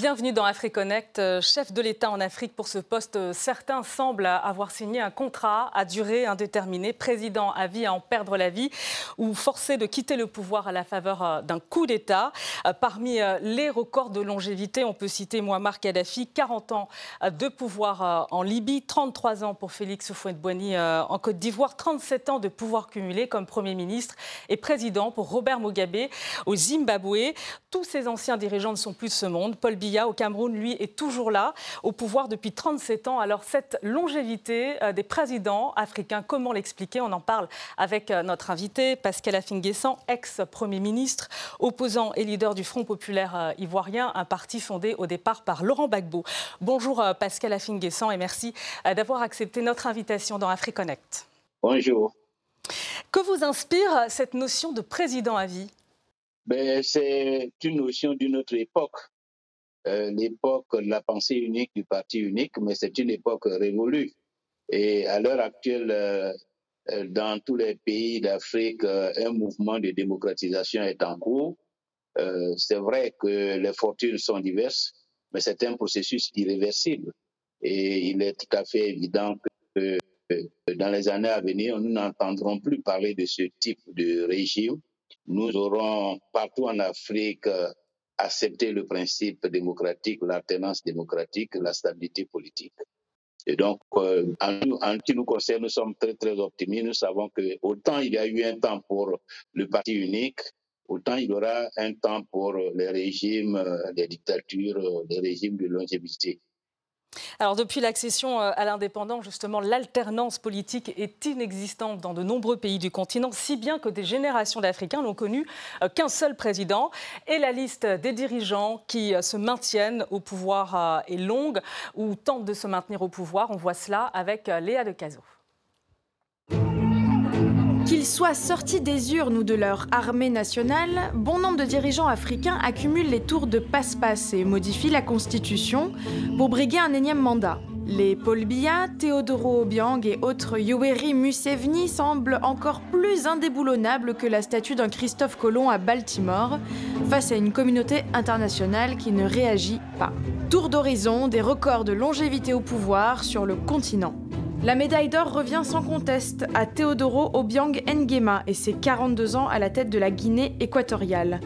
Bienvenue dans AfriConnect. Euh, chef de l'État en Afrique pour ce poste, euh, certains semblent avoir signé un contrat à durée indéterminée, président à vie à en perdre la vie ou forcé de quitter le pouvoir à la faveur euh, d'un coup d'État. Parmi les records de longévité, on peut citer Muammar Kadhafi, 40 ans de pouvoir en Libye, 33 ans pour Félix Houphouët-Boigny en Côte d'Ivoire, 37 ans de pouvoir cumulé comme Premier ministre et président pour Robert Mugabe au Zimbabwe. Tous ces anciens dirigeants ne sont plus de ce monde. Paul Au Cameroun, lui, est toujours là, au pouvoir depuis 37 ans. Alors cette longévité euh, des présidents africains, comment l'expliquer? On en parle avec euh, notre invité, Pascal Affinguessan, ex-premier ministre, opposant et leader du Front populaire euh, ivoirien, un parti fondé au départ par Laurent Gbagbo. Bonjour Pascal Affinguessan et merci d'avoir accepté notre invitation dans AfriConnect. Bonjour. Que vous inspire cette notion de président à vie? Ben, C'est une notion d'une autre époque. Euh, l'époque de la pensée unique du parti unique, mais c'est une époque révolue. Et à l'heure actuelle, euh, euh, dans tous les pays d'Afrique, un mouvement de démocratisation est en cours. c'est vrai que les fortunes sont diverses, mais c'est un processus irréversible. Et il est tout à fait évident que dans les années à venir, nous n'entendrons plus parler de ce type de régime. Nous aurons partout en Afrique accepter le principe démocratique, l'alternance démocratique, la stabilité politique. Et donc, euh, en, en, ce qui nous concerne, nous sommes très, très optimistes. Nous savons que autant il y a eu un temps pour le parti unique, autant il y aura un temps pour les régimes, euh, les dictatures, euh, les régimes de longévité. Alors depuis l'accession euh, à l'indépendance, justement, l'alternance politique est inexistante dans de nombreux pays du continent, si bien que des générations d'Africains n'ont connu euh, qu'un seul président. Et la liste des dirigeants qui euh, se maintiennent au pouvoir est longue ou tentent de se maintenir au pouvoir. On voit cela avec Léa de Cazo. Qu'ils soient sortis des urnes ou de leur armée nationale, bon nombre de dirigeants africains accumulent les tours de passe-passe et modifient la constitution pour briguer un énième mandat. Les Paul Biya, Teodoro Obiang et autres Yoweri Museveni semblent encore plus indéboulonnables que la statue d'un Christophe Colomb à Baltimore face à une communauté internationale qui ne réagit pas. Tour d'horizon, des records de longévité au pouvoir sur le continent. La médaille d'or revient sans conteste à Teodoro Obiang Nguema et ses 42 ans à la tête de la Guinée équatoriale.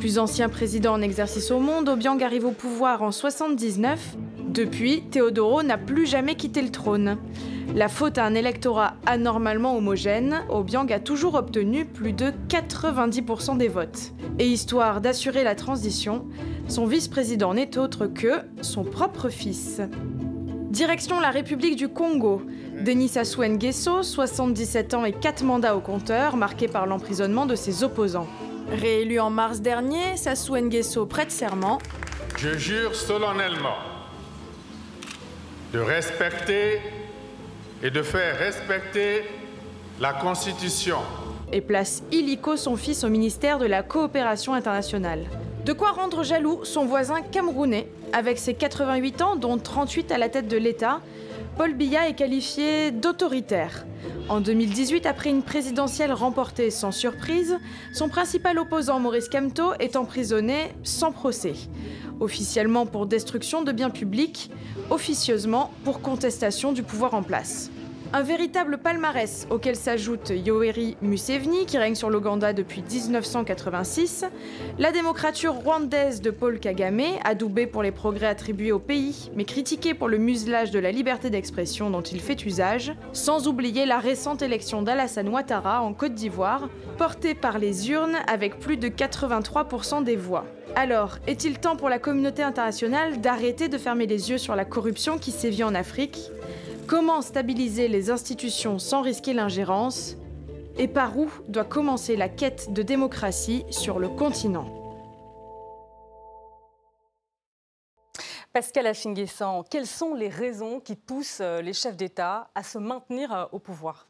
Plus ancien président en exercice au monde, Obiang arrive au pouvoir en 79. Depuis, Teodoro n'a plus jamais quitté le trône. La faute à un électorat anormalement homogène, Obiang a toujours obtenu plus de 90% des votes. Et histoire d'assurer la transition, son vice-président n'est autre que son propre fils. Direction la République du Congo. Denis Sassou Nguesso, 77 ans et 4 mandats au compteur, marqué par l'emprisonnement de ses opposants. Réélu en mars dernier, Sassou Nguesso prête serment. Je jure solennellement de respecter et de faire respecter la Constitution. Et place illico son fils au ministère de la Coopération internationale. De quoi rendre jaloux son voisin camerounais, avec ses 88 ans, dont 38 à la tête de l'État. Paul Biya est qualifié d'autoritaire. En 2018, après une présidentielle remportée sans surprise, son principal opposant Maurice Kamto est emprisonné sans procès. Officiellement pour destruction de biens publics, officieusement pour contestation du pouvoir en place. Un véritable palmarès auquel s'ajoute Yoweri Museveni, qui règne sur l'Ouganda depuis 1986, la démocrature rwandaise de Paul Kagame, adoubée pour les progrès attribués au pays, mais critiquée pour le muselage de la liberté d'expression dont il fait usage, sans oublier la récente élection d'Alassane Ouattara en Côte d'Ivoire, portée par les urnes avec plus de 83% des voix. Alors, est-il temps pour la communauté internationale d'arrêter de fermer les yeux sur la corruption qui sévit en Afrique? Comment stabiliser les institutions sans risquer l'ingérence Et par où doit commencer la quête de démocratie sur le continent Pascal Affinguessan, quelles sont les raisons qui poussent euh, les chefs d'État à se maintenir euh, au pouvoir?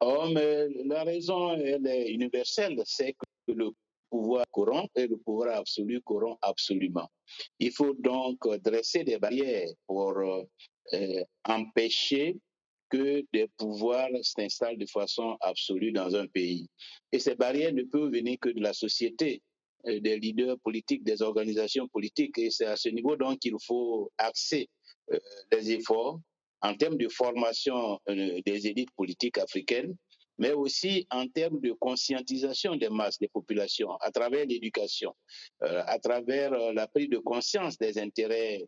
Oh, mais la raison, elle est universelle, c'est que le pouvoir courant et le pouvoir absolu corrompt absolument. Il faut donc dresser des barrières pour euh, empêcher que des pouvoirs s'installent de façon absolue dans un pays. Et ces barrières ne peuvent venir que de la société. des leaders politiques, des organisations politiques. Et c'est à ce niveau donc qu'il faut axer les efforts en termes de formation des élites politiques africaines, mais aussi en termes de conscientisation des masses, des populations, à travers l'éducation, à travers la prise de conscience des intérêts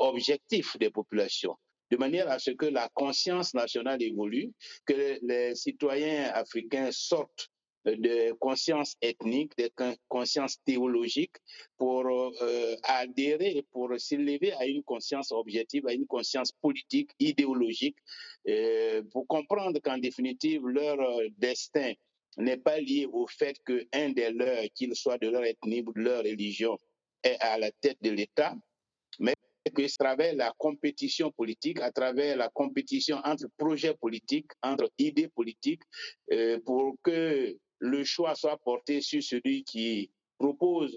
objectifs des populations de manière à ce que la conscience nationale évolue, que les citoyens africains sortent de conscience ethnique, de conscience théologique pour euh, adhérer, pour s'élever à une conscience objective, à une conscience politique, idéologique, euh, pour comprendre qu'en définitive, leur euh, destin n'est pas lié au fait qu'un des leurs, qu'il soit de leur ethnie ou de leur religion, est à la tête de l'État, que à travers la compétition politique, à travers la compétition entre projets politiques, entre idées politiques, euh, pour que le choix soit porté sur celui qui propose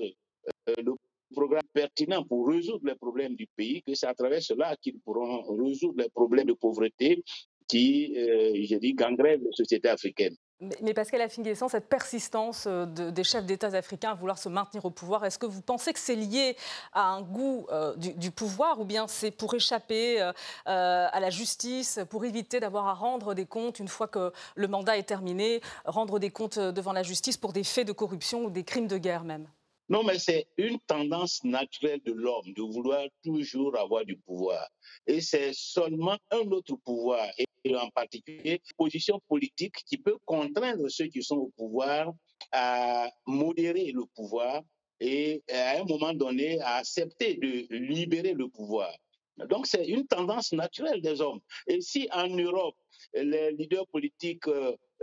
euh, le programme pertinent pour résoudre les problèmes du pays, que c'est à travers cela qu'ils pourront résoudre les problèmes de pauvreté qui, euh, je dis, gangrènent les sociétés africaines. Mais Pascal Affinguessan, cette persistance euh, des chefs d'État africains à vouloir se maintenir au pouvoir, est-ce que vous pensez que c'est lié à un goût euh, du, pouvoir ou bien c'est pour échapper euh, à la justice, pour éviter d'avoir à rendre des comptes une fois que le mandat est terminé, rendre des comptes devant la justice pour des faits de corruption ou des crimes de guerre même? Non, mais c'est une tendance naturelle de l'homme de vouloir toujours avoir du pouvoir. Et c'est seulement un autre pouvoir, et en particulier position politique qui peut contraindre ceux qui sont au pouvoir à modérer le pouvoir et à un moment donné à accepter de libérer le pouvoir. Donc c'est une tendance naturelle des hommes. Et si en Europe, les leaders politiques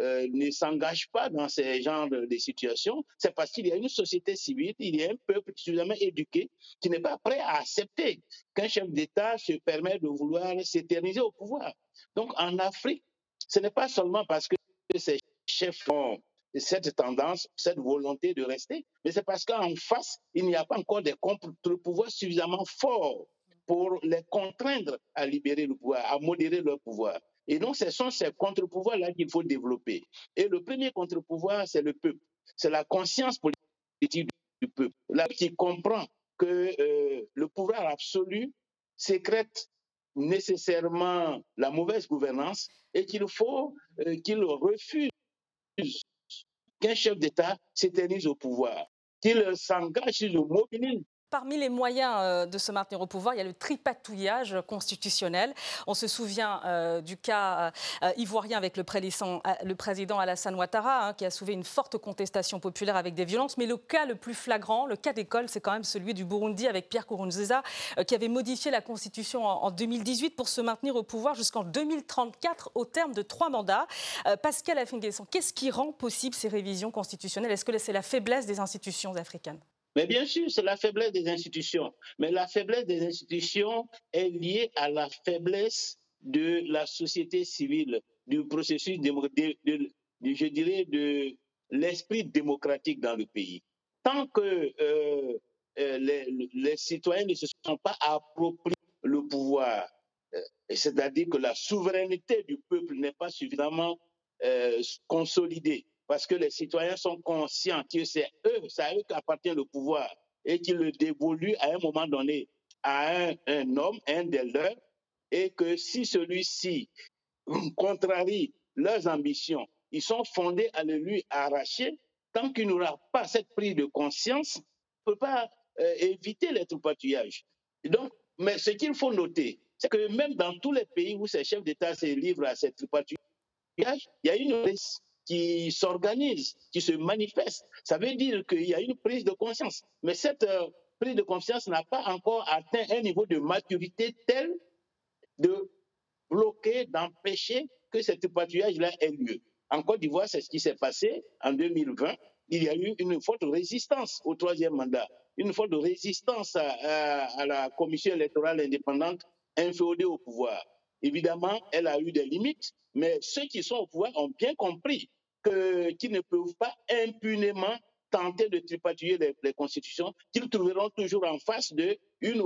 euh, ne s'engagent pas dans ces genres de, situations, c'est parce qu'il y a une société civile, il y a un peuple suffisamment éduqué qui n'est pas prêt à accepter qu'un chef d'État se permette de vouloir s'éterniser au pouvoir. Donc en Afrique, ce n'est pas seulement parce que ces chefs ont cette tendance, cette volonté de rester, mais c'est parce qu'en face, il n'y a pas encore des contre-pouvoirs suffisamment forts pour les contraindre à libérer le pouvoir, à modérer leur pouvoir. Et donc, ce sont ces contre-pouvoirs-là qu'il faut développer. Et le premier contre-pouvoir, c'est le peuple. C'est la conscience politique du peuple. Là, qui comprend que euh, le pouvoir absolu sécrète nécessairement la mauvaise gouvernance et qu'il faut euh, qu'il refuse qu'un chef d'État s'éternise au pouvoir, qu'il s'engage, qu'il mobilise Parmi les moyens euh, de se maintenir au pouvoir, il y a le tripatouillage constitutionnel. On se souvient euh, du cas euh, ivoirien avec le, président Alassane Ouattara, hein, qui a soulevé une forte contestation populaire avec des violences. Mais le cas le plus flagrant, le cas d'école, c'est quand même celui du Burundi avec Pierre Kourounziza, qui avait modifié la constitution en, 2018 pour se maintenir au pouvoir jusqu'en 2034 au terme de trois mandats. Pascal Affinguesson, qu'est-ce qui rend possible ces révisions constitutionnelles? Est-ce que c'est la faiblesse des institutions africaines? Mais bien sûr, c'est la faiblesse des institutions. Mais la faiblesse des institutions est liée à la faiblesse de la société civile, du processus, de, je dirais, de l'esprit démocratique dans le pays. Tant que euh, euh, les, citoyens ne se sont pas appropriés le pouvoir, euh, c'est-à-dire que la souveraineté du peuple n'est pas suffisamment consolidée, parce que les citoyens sont conscients que c'est eux, c'est à eux qu'appartient le pouvoir et qu'ils le dévoluent à un moment donné à un, homme, un des leurs, et que si celui-ci contrarie leurs ambitions, ils sont fondés à le lui arracher. Tant qu'il n'aura pas cette prise de conscience, il ne peut pas euh, éviter les troupatuillages. Donc, mais ce qu'il faut noter, c'est que même dans tous les pays où ces chefs d'État se livrent à cette troupatuillages, il y a une qui s'organise, qui se manifeste. Ça veut dire qu'il y a une prise de conscience. Mais cette euh, prise de conscience n'a pas encore atteint un niveau de maturité tel de bloquer, d'empêcher que ce patrouillage-là ait lieu. En Côte d'Ivoire, c'est ce qui s'est passé en 2020. Il y a eu une forte résistance au troisième mandat, une forte résistance à, à la commission électorale indépendante inféodée au pouvoir. Évidemment, elle a eu des limites, mais ceux qui sont au pouvoir ont bien compris qu'ils ne peuvent pas impunément tenter de tripatouiller les, constitutions, qu'ils trouveront toujours en face de une,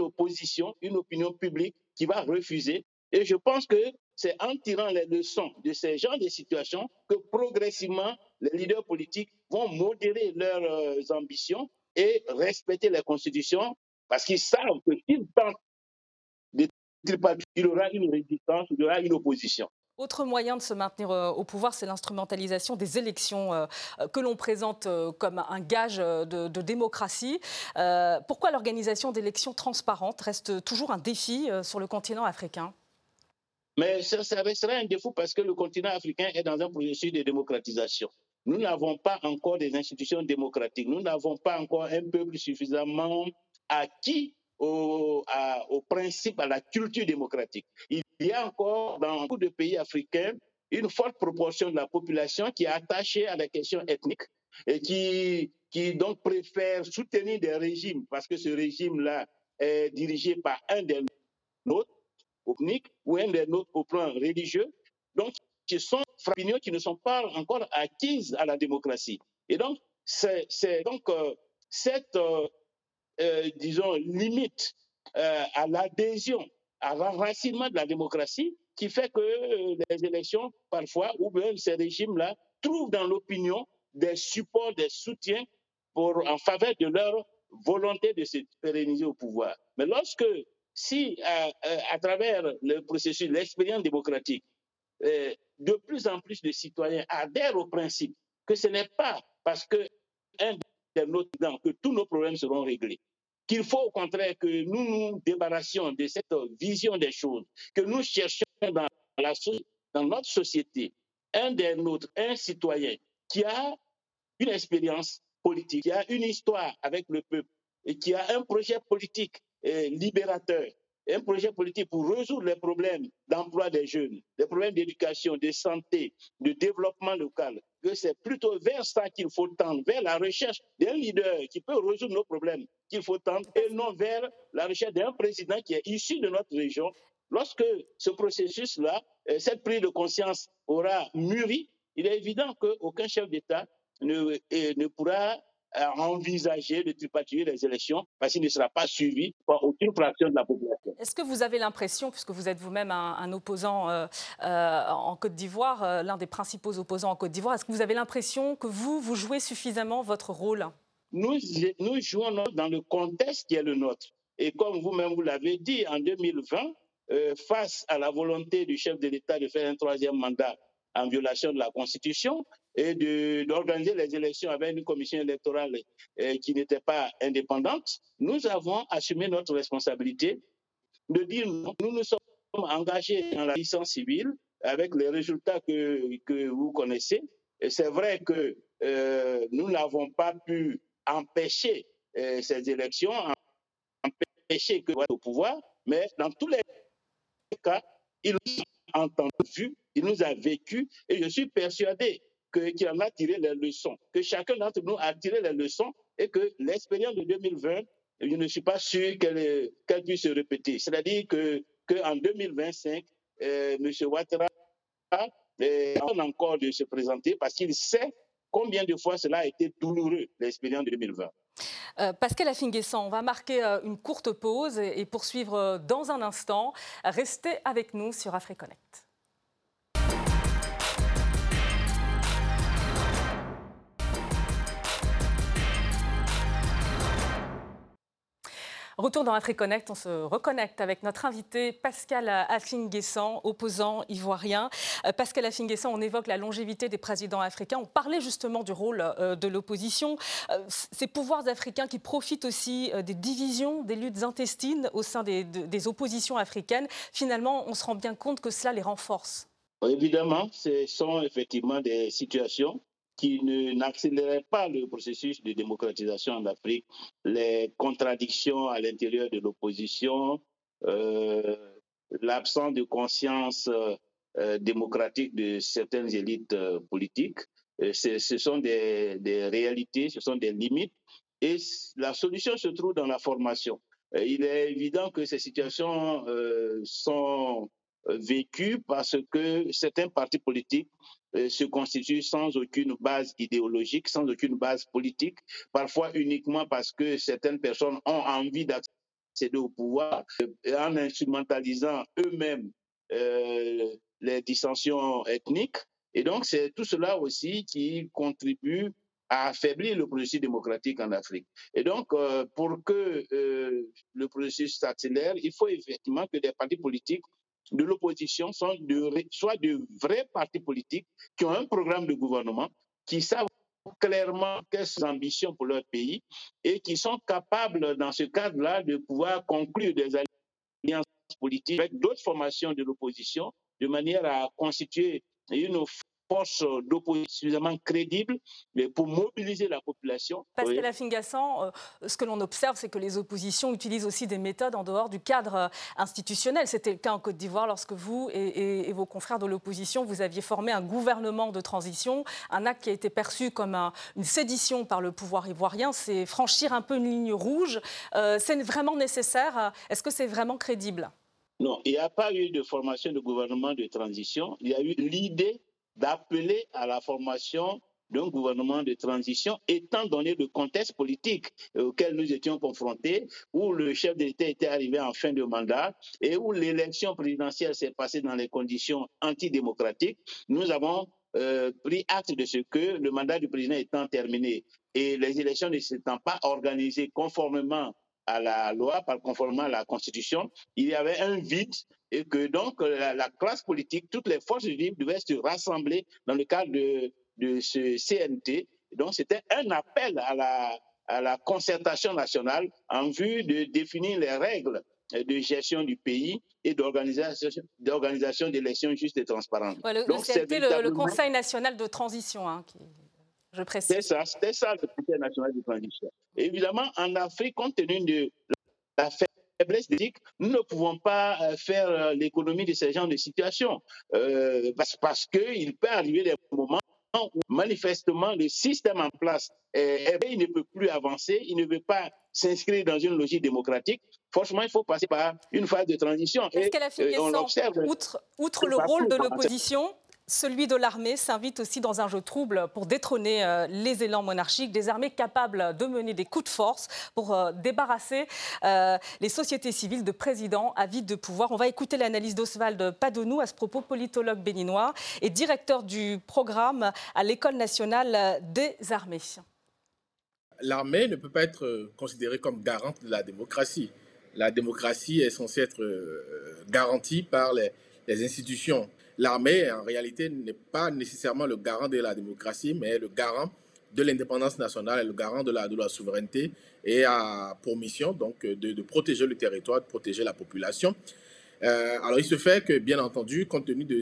opposition, une opinion publique qui va refuser. Et je pense que c'est en tirant les leçons de ces genres de situations que progressivement les leaders politiques vont modérer leurs ambitions et respecter la Constitution parce qu'ils savent que s'ils tentent de il y aura une résistance, il y aura une opposition. Autre moyen de se maintenir euh, au pouvoir, c'est l'instrumentalisation des élections euh, euh, que l'on présente comme un gage de, démocratie. pourquoi l'organisation d'élections transparentes reste toujours un défi sur le continent africain? Mais ça, ça restera un défaut parce que le continent africain est dans un processus de démocratisation. Nous n'avons pas encore des institutions démocratiques. Nous n'avons pas encore un peuple suffisamment acquis au, au, principe, à la culture démocratique. Y a encore dans beaucoup de pays africains une forte proportion de la population qui est attachée à la question ethnique et qui, qui donc préfère soutenir des régimes parce que ce régime-là est dirigé par un des nôtres ethniques ou un des nôtres au plan religieux. Donc, ce sont opinions qui ne sont pas encore acquises à la démocratie. Et donc, c'est donc euh, cette, euh, euh, disons, limite à l'adhésion, à l'enracinement de la démocratie qui fait que les élections, parfois, ou bien ces régimes-là, trouvent dans l'opinion des supports, des soutiens pour, en faveur de leur volonté de se pérenniser au pouvoir. Mais lorsque, si à travers le processus, l'expérience démocratique, de plus en plus de citoyens adhèrent au principe que ce n'est pas parce que un des nôtres que tous nos problèmes seront réglés. Qu'il faut au contraire que nous nous débarrassions de cette vision des choses, que nous cherchions dans, notre société. Un des nôtres, un citoyen qui a une expérience politique, qui a une histoire avec le peuple et qui a un projet politique euh, libérateur un projet politique pour résoudre les problèmes d'emploi des jeunes, les problèmes d'éducation, de santé, de développement local, que c'est plutôt vers ça qu'il faut tendre, vers la recherche d'un leader qui peut résoudre nos problèmes qu'il faut tendre, et non vers la recherche d'un président qui est issu de notre région. Lorsque ce processus-là, euh, cette prise de conscience aura mûri, il est évident qu'aucun chef d'État ne, ne pourra à envisager de tripatuer les élections parce qu'il ne sera pas suivi par aucune fraction de la population. Est-ce que vous avez l'impression, puisque vous êtes vous-même un, opposant euh, euh, en Côte d'Ivoire, euh, l'un des principaux opposants en Côte d'Ivoire, est-ce que vous avez l'impression que vous, vous jouez suffisamment votre rôle? Nous, nous jouons dans le contexte qui est le nôtre. Et comme vous-même vous l'avez dit, en 2020, face à la volonté du chef de l'État de faire un troisième mandat en violation de la Constitution, et d'organiser les élections avec une commission électorale euh, qui n'était pas indépendante, nous avons assumé notre responsabilité de dire non, nous nous sommes engagés dans la licence civile avec les résultats que, que vous connaissez. Et c'est vrai que euh, nous n'avons pas pu empêcher euh, ces élections, empêcher que au pouvoir, mais dans tous les cas, il nous a entendu, il nous a vécu, et je suis persuadé qu'il en a tiré les leçons, que chacun d'entre nous a tiré les leçons et que l'expérience de 2020, je ne suis pas sûr qu'elle puisse se répéter. C'est-à-dire que qu'en 2025, euh, M. Ouattara euh, encore de se présenter parce qu'il sait combien de fois cela a été douloureux, l'expérience de 2020. Euh, Pascal Afinguessan, on va marquer euh, une courte pause et, et poursuivre dans un instant. Restez avec nous sur AfriConnect. Retour dans AfriConnect, on se reconnecte avec notre invité Pascal Affinguessan, opposant ivoirien. Euh, Pascal Affinguessan, on évoque la longévité des présidents africains. On parlait justement du rôle euh, de l'opposition. Euh, ces pouvoirs africains qui profitent aussi des divisions, des luttes intestines au sein des, des oppositions africaines. Finalement, on se rend bien compte que cela les renforce. Évidemment, ce sont effectivement des situations qui n'accélérait pas le processus de démocratisation en Afrique, les contradictions à l'intérieur de l'opposition, euh, l'absence de conscience euh, démocratique de certaines élites euh, politiques. ce sont des, des, réalités, ce sont des limites, et la solution se trouve dans la formation. il est évident que ces situations sont vécues parce que certains partis politiques euh, se constitue sans aucune base idéologique, sans aucune base politique, parfois uniquement parce que certaines personnes ont envie d'accéder au pouvoir euh, en instrumentalisant eux-mêmes euh, les dissensions ethniques Et donc, c'est tout cela aussi qui contribue à affaiblir le processus démocratique en Afrique. Et donc, euh, pour que euh, le processus s'accélère, il faut effectivement que des partis politiques de l'opposition soient de, soient de vrais partis politiques qui ont un programme de gouvernement, qui savent clairement quelles sont ambitions pour leur pays et qui sont capables, dans ce cadre-là, de pouvoir conclure des alliances politiques avec d'autres formations de l'opposition de manière à constituer une force d'opposition suffisamment crédible pour mobiliser la population. Pascal Afingassan, euh, ce que l'on observe, c'est que les oppositions utilisent aussi des méthodes en dehors du cadre euh, institutionnel. C'était le cas en Côte d'Ivoire lorsque vous et, vos confrères de l'opposition, vous aviez formé un gouvernement de transition, un acte qui a été perçu comme une sédition par le pouvoir ivoirien. C'est franchir un peu une ligne rouge. Euh, c'est vraiment nécessaire Est-ce que c'est vraiment crédible? Non, il n'y a pas eu de formation de gouvernement de transition. Il y a eu l'idée d'appeler à la formation d'un gouvernement de transition, étant donné le contexte politique auquel nous étions confrontés, où le chef d'État était arrivé en fin de mandat et où l'élection présidentielle s'est passée dans les conditions antidémocratiques, nous avons euh, pris acte de ce que le mandat du président étant terminé et les élections ne s'étant pas organisées conformément à la loi, par conformément à la Constitution, il y avait un vide et que donc la, classe politique, toutes les forces vives devaient se rassembler dans le cadre de, de ce CNT. Donc c'était un appel à la, à la concertation nationale en vue de définir les règles de gestion du pays et d'organisation d'élections justes et transparentes. le, Donc, c'était le, Conseil national de transition, hein, qui, je précise. C'est ça, c'était ça le Conseil national de transition. évidemment, en Afrique, compte tenu de la faiblesse politique, nous ne pouvons pas euh, faire euh, l'économie de ce genre de situation euh, parce, parce qu'il peut arriver des moments où manifestement le système en place il ne peut plus avancer, il ne veut pas s'inscrire dans une logique démocratique. Franchement, il faut passer par une phase de transition. Est-ce qu'elle a on observe, outre, outre le rôle de l'opposition, celui de l'armée s'invite aussi dans un jeu trouble pour détrôner euh, les élans monarchiques, des armées capables de mener des coups de force pour euh, débarrasser euh, les sociétés civiles de présidents avides de pouvoir. On va écouter l'analyse d'Oswald Padonou à ce propos, politologue béninois et directeur du programme à l'École nationale des armées. L'armée ne peut pas être considérée comme garante de la démocratie. La démocratie est censée être garantie par les, les institutions L'armée, en réalité, n'est pas nécessairement le garant de la démocratie, mais le garant de l'indépendance nationale le garant de la, de la souveraineté et a pour mission donc de, protéger le territoire, de protéger la population. Euh, alors il se fait que, bien entendu, compte tenu de,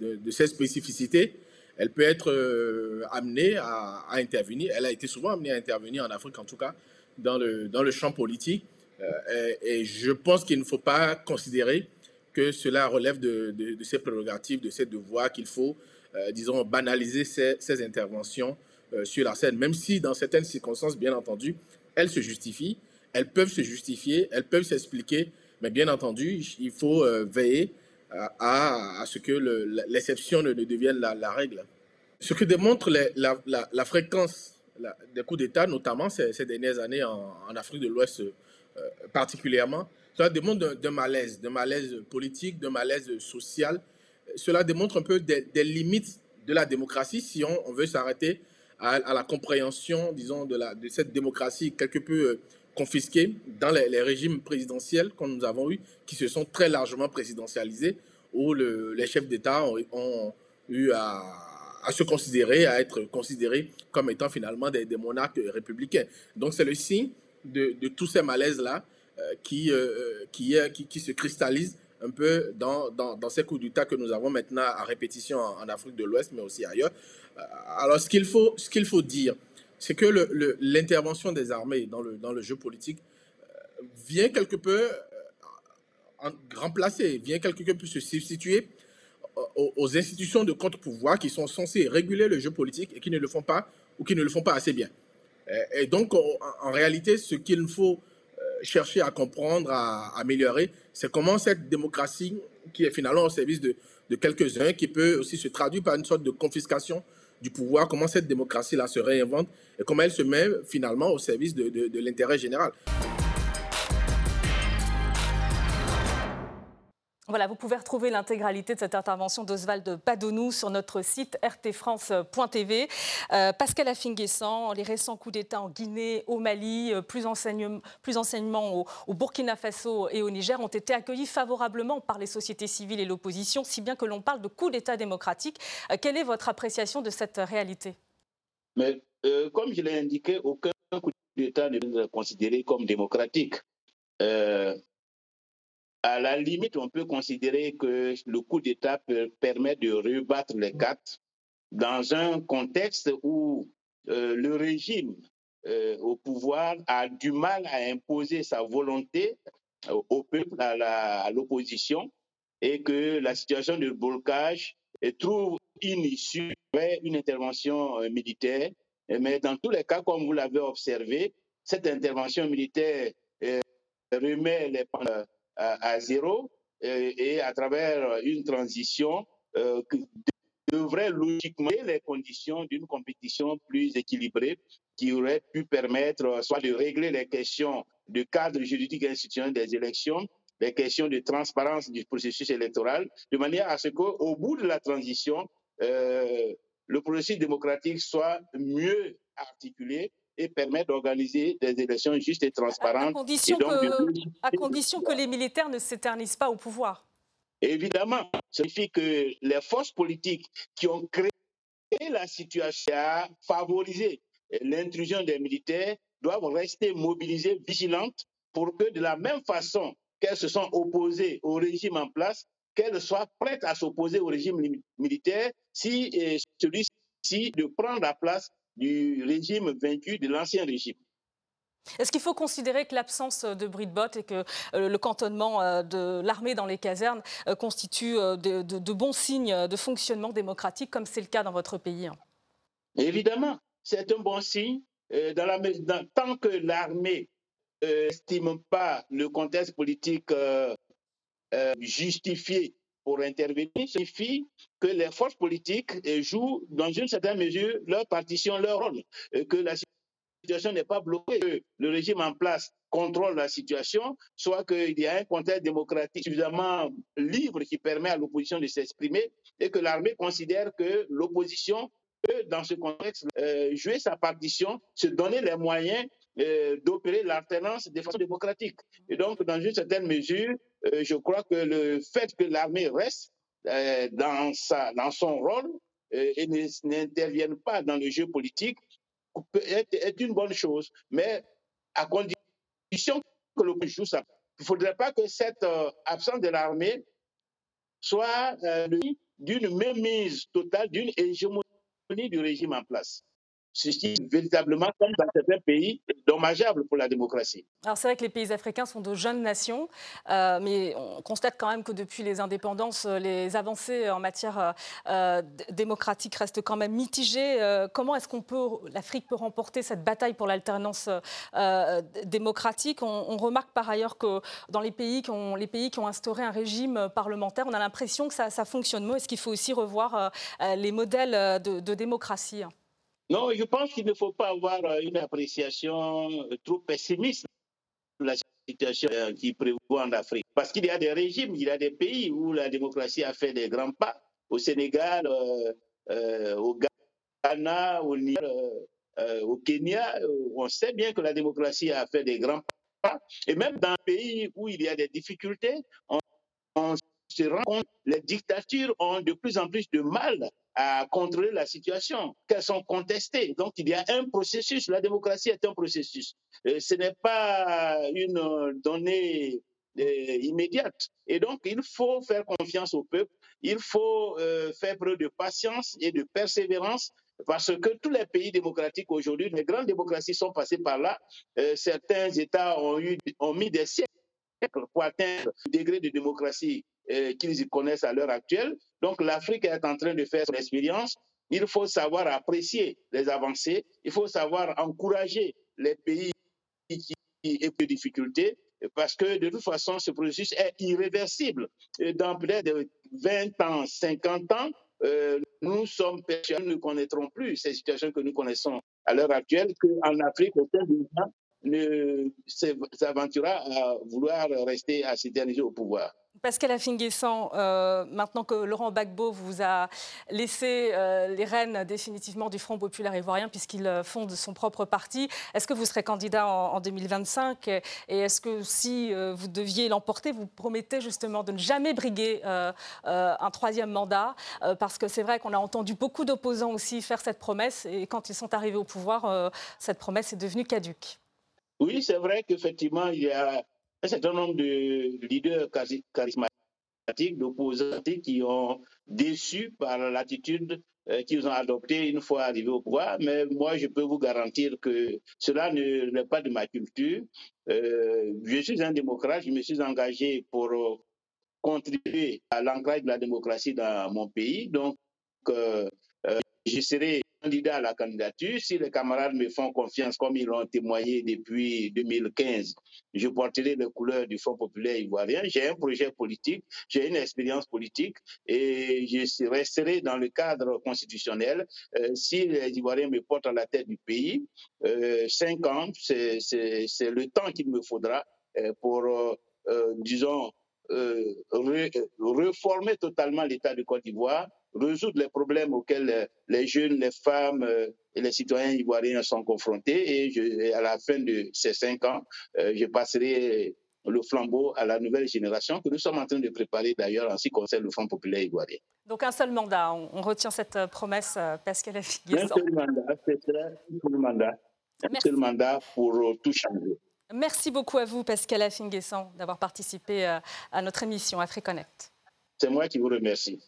de, ces spécificités, elle peut être euh, amenée à, intervenir. Elle a été souvent amenée à intervenir en Afrique, en tout cas, dans le, dans le champ politique. Euh, et, je pense qu'il ne faut pas considérer que cela relève de, de, ses prérogatives, de ses devoirs, qu'il faut, euh, disons, banaliser ces, interventions euh, sur la scène, même si dans certaines circonstances, bien entendu, elles se justifient, elles peuvent se justifier, elles peuvent s'expliquer, mais bien entendu, il faut euh, veiller à, à, ce que l'exception ne, devienne la, règle. Ce que démontre la, la, fréquence des coups d'État, notamment ces, ces, dernières années en Afrique de l'Ouest particulièrement, cela démontre d'un malaise, d'un malaise politique, d'un malaise social. Cela démontre un peu des, limites de la démocratie si on, veut s'arrêter à, la compréhension, disons, de cette démocratie quelque peu euh, confisquée dans les, régimes présidentiels que nous avons eus, qui se sont très largement présidentialisés, où les chefs d'État ont, eu à, se considérer, à être considérés comme étant finalement des, monarques républicains. Donc c'est le signe de, tous ces malaises-là euh, qui, euh, qui, qui, se cristallise un peu dans, dans, ces coups d'État que nous avons maintenant à répétition en, Afrique de l'Ouest, mais aussi ailleurs. Euh, alors, ce qu'il faut, faut dire, c'est que l'intervention des armées dans le, dans le jeu politique vient quelque peu remplacer, vient quelque peu se substituer aux, aux institutions de contre-pouvoir qui sont censées réguler le jeu politique et qui ne le font pas ou qui ne le font pas assez bien. Et donc, en réalité, ce qu'il faut chercher à comprendre, à, améliorer, c'est comment cette démocratie, qui est finalement au service de, quelques-uns, qui peut aussi se traduire par une sorte de confiscation du pouvoir, comment cette démocratie-là se réinvente et comment elle se met finalement au service de l'intérêt général. Voilà, vous pouvez retrouver l'intégralité de cette intervention d'Oswald Padonou sur notre site rtfrance.tv. Euh, Pascal Afinguessan, les récents coups d'État en Guinée, au Mali, euh, plus, plus enseignement au, Burkina Faso et au Niger ont été accueillis favorablement par les sociétés civiles et l'opposition, si bien que l'on parle de coup d'État démocratique. Euh, quelle est votre appréciation de cette réalité? Comme je l'ai indiqué, aucun coup d'État n'est considéré comme démocratique à la limite, on peut considérer que le coup d'État permet de rebattre les cartes dans un contexte où euh, le régime euh, au pouvoir a du mal à imposer sa volonté au peuple, à l'opposition, et que la situation de blocage trouve une issue une intervention euh, militaire. Mais dans tous les cas, comme vous l'avez observé, cette intervention militaire remet les à, zéro et, à travers une transition euh, devrait logiquement les conditions d'une compétition plus équilibrée qui aurait pu permettre soit de régler les questions de cadre juridique institutionnel des élections, les questions de transparence du processus électoral, de manière à ce qu'au bout de la transition, euh, le processus démocratique soit mieux articulé et permet d'organiser des élections justes et transparentes. À condition, que, à condition que les militaires ne s'éternisent pas au pouvoir. Évidemment, ça signifie que les forces politiques qui ont créé la situation à favoriser l'intrusion des militaires doivent rester mobilisées, vigilantes, pour que de la même façon qu'elles se sont opposées au régime en place, qu'elles soient prêtes à s'opposer au régime militaire si celui-ci de prendre la place du régime vaincu de l'ancien régime. Est-ce qu'il faut considérer que l'absence de bottes et que euh, le cantonnement euh, de l'armée dans les casernes euh, constitue de, bons signes de fonctionnement démocratique, comme c'est le cas dans votre pays hein? Évidemment, c'est un bon signe. Dans la, tant que l'armée n'estime pas le contexte politique justifié pour intervenir signifie que les forces politiques jouent dans une certaine mesure leur partition, leur rôle, que la situation n'est pas bloquée, que le régime en place contrôle la situation, soit qu'il y a un contexte démocratique suffisamment libre qui permet à l'opposition de s'exprimer et que l'armée considère que l'opposition peut, dans ce contexte, euh, jouer sa partition, se donner les moyens euh, d'opérer l'alternance des façons démocratiques. Et donc, dans une certaine mesure, je crois que le fait que l'armée reste euh, dans, sa, dans son rôle euh, et n'intervienne pas dans le jeu politique être, est une bonne chose, mais à condition que le joue ça. Il ne faudrait pas que cette absence de l'armée soit d'une mainmise totale, d'une hégémonie du régime en place ceci véritablement, comme dans certains pays, dommageable pour la démocratie. Alors c'est vrai que les pays africains sont de jeunes nations, euh, mais on constate quand même que depuis les indépendances, les avancées en matière euh, euh, démocratique restent quand même mitigées. comment est-ce qu'on peut, l'Afrique peut remporter cette bataille pour l'alternance démocratique? On, remarque par ailleurs que dans les pays qui ont, les pays qui ont instauré un régime parlementaire, on a l'impression que ça, fonctionne mieux. Est-ce qu'il faut aussi revoir les modèles de démocratie? Non, je pense qu'il ne faut pas avoir euh, une appréciation euh, trop pessimiste de la situation euh, qui prévoit en Afrique. Parce qu'il y a des régimes, il y a des pays où la démocratie a fait des grands pas. Au Sénégal, au Ghana, au, au Kenya, on sait bien que la démocratie a fait des grands pas. Et même dans les pays où il y a des difficultés, on se rend compte les dictatures ont de plus en plus de mal à contrôler la situation, qu'elles sont contestées. Donc il y a un processus, la démocratie est un processus. Euh, ce n'est pas une euh, donnée euh, immédiate. Et donc il faut faire confiance au peuple, il faut faire preuve de patience et de persévérance parce que tous les pays démocratiques aujourd'hui, les grandes démocraties sont passées par là. certains États ont mis des siècles pour atteindre le degré de démocratie euh, qu'ils y connaissent à l'heure actuelle. Donc l'Afrique est en train de faire son expérience. Il faut savoir apprécier les avancées. Il faut savoir encourager les pays qui ont des difficultés parce que de toute façon, ce processus est irréversible. Dans peut-être 20 ans, 50 ans, euh, nous sommes persuadés, nous ne connaîtrons plus ces situations que nous connaissons à l'heure actuelle, qu'en Afrique, aucun ne s'aventurera à vouloir rester à s'éterniser au pouvoir. Pascal Afinguessan, euh, maintenant que Laurent Gbagbo vous a laissé euh, les rênes définitivement du Front populaire ivoirien puisqu'il euh, fonde son propre parti, est-ce que vous serez candidat en, 2025 Et est-ce que si vous deviez l'emporter, vous promettez justement de ne jamais briguer un troisième mandat? Parce que c'est vrai qu'on a entendu beaucoup d'opposants aussi faire cette promesse et quand ils sont arrivés au pouvoir, cette promesse est devenue caduque. Oui, c'est vrai qu'effectivement, il y a un certain nombre de leaders charismatiques, d'opposants qui ont déçu par l'attitude euh, qu'ils ont adoptée une fois arrivés au pouvoir. Mais moi, je peux vous garantir que cela n'est pas de ma culture. Euh, je suis un démocrate, je me suis engagé pour euh, contribuer à l'ancrage de la démocratie dans mon pays. Donc, je serai candidat à la candidature. Si les camarades me font confiance comme ils l'ont témoigné depuis 2015, je porterai les couleurs du Front populaire ivoirien. J'ai un projet politique, j'ai une expérience politique et je resterai dans le cadre constitutionnel. Euh, si les Ivoiriens me portent à la tête du pays, euh, cinq ans, c'est le temps qu'il me faudra euh, pour, disons, reformer totalement l'État de Côte d'Ivoire résoudre les problèmes auxquels les jeunes, les femmes euh, et les citoyens ivoiriens sont confrontés. Et, je, à la fin de ces cinq ans, euh, je passerai le flambeau à la nouvelle génération que nous sommes en train de préparer d'ailleurs en ce qui concerne le Front populaire ivoirien. Donc un seul mandat, on, retient cette euh, promesse, Pascal Afiguesson. Un seul mandat, c'est ça, un seul mandat. Un seul mandat pour tout changer. Merci beaucoup à vous, Pascal Afinguessan, d'avoir participé à notre émission AfriConnect. C'est moi qui vous remercie.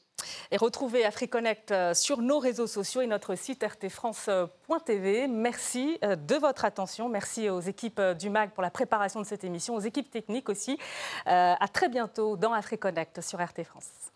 Et retrouvez AfriConnect euh, sur nos réseaux sociaux et notre site rtfrance.tv. Merci euh, de votre attention. Merci aux équipes euh, du MAG pour la préparation de cette émission, aux équipes techniques aussi. À très bientôt dans AfriConnect sur RT France.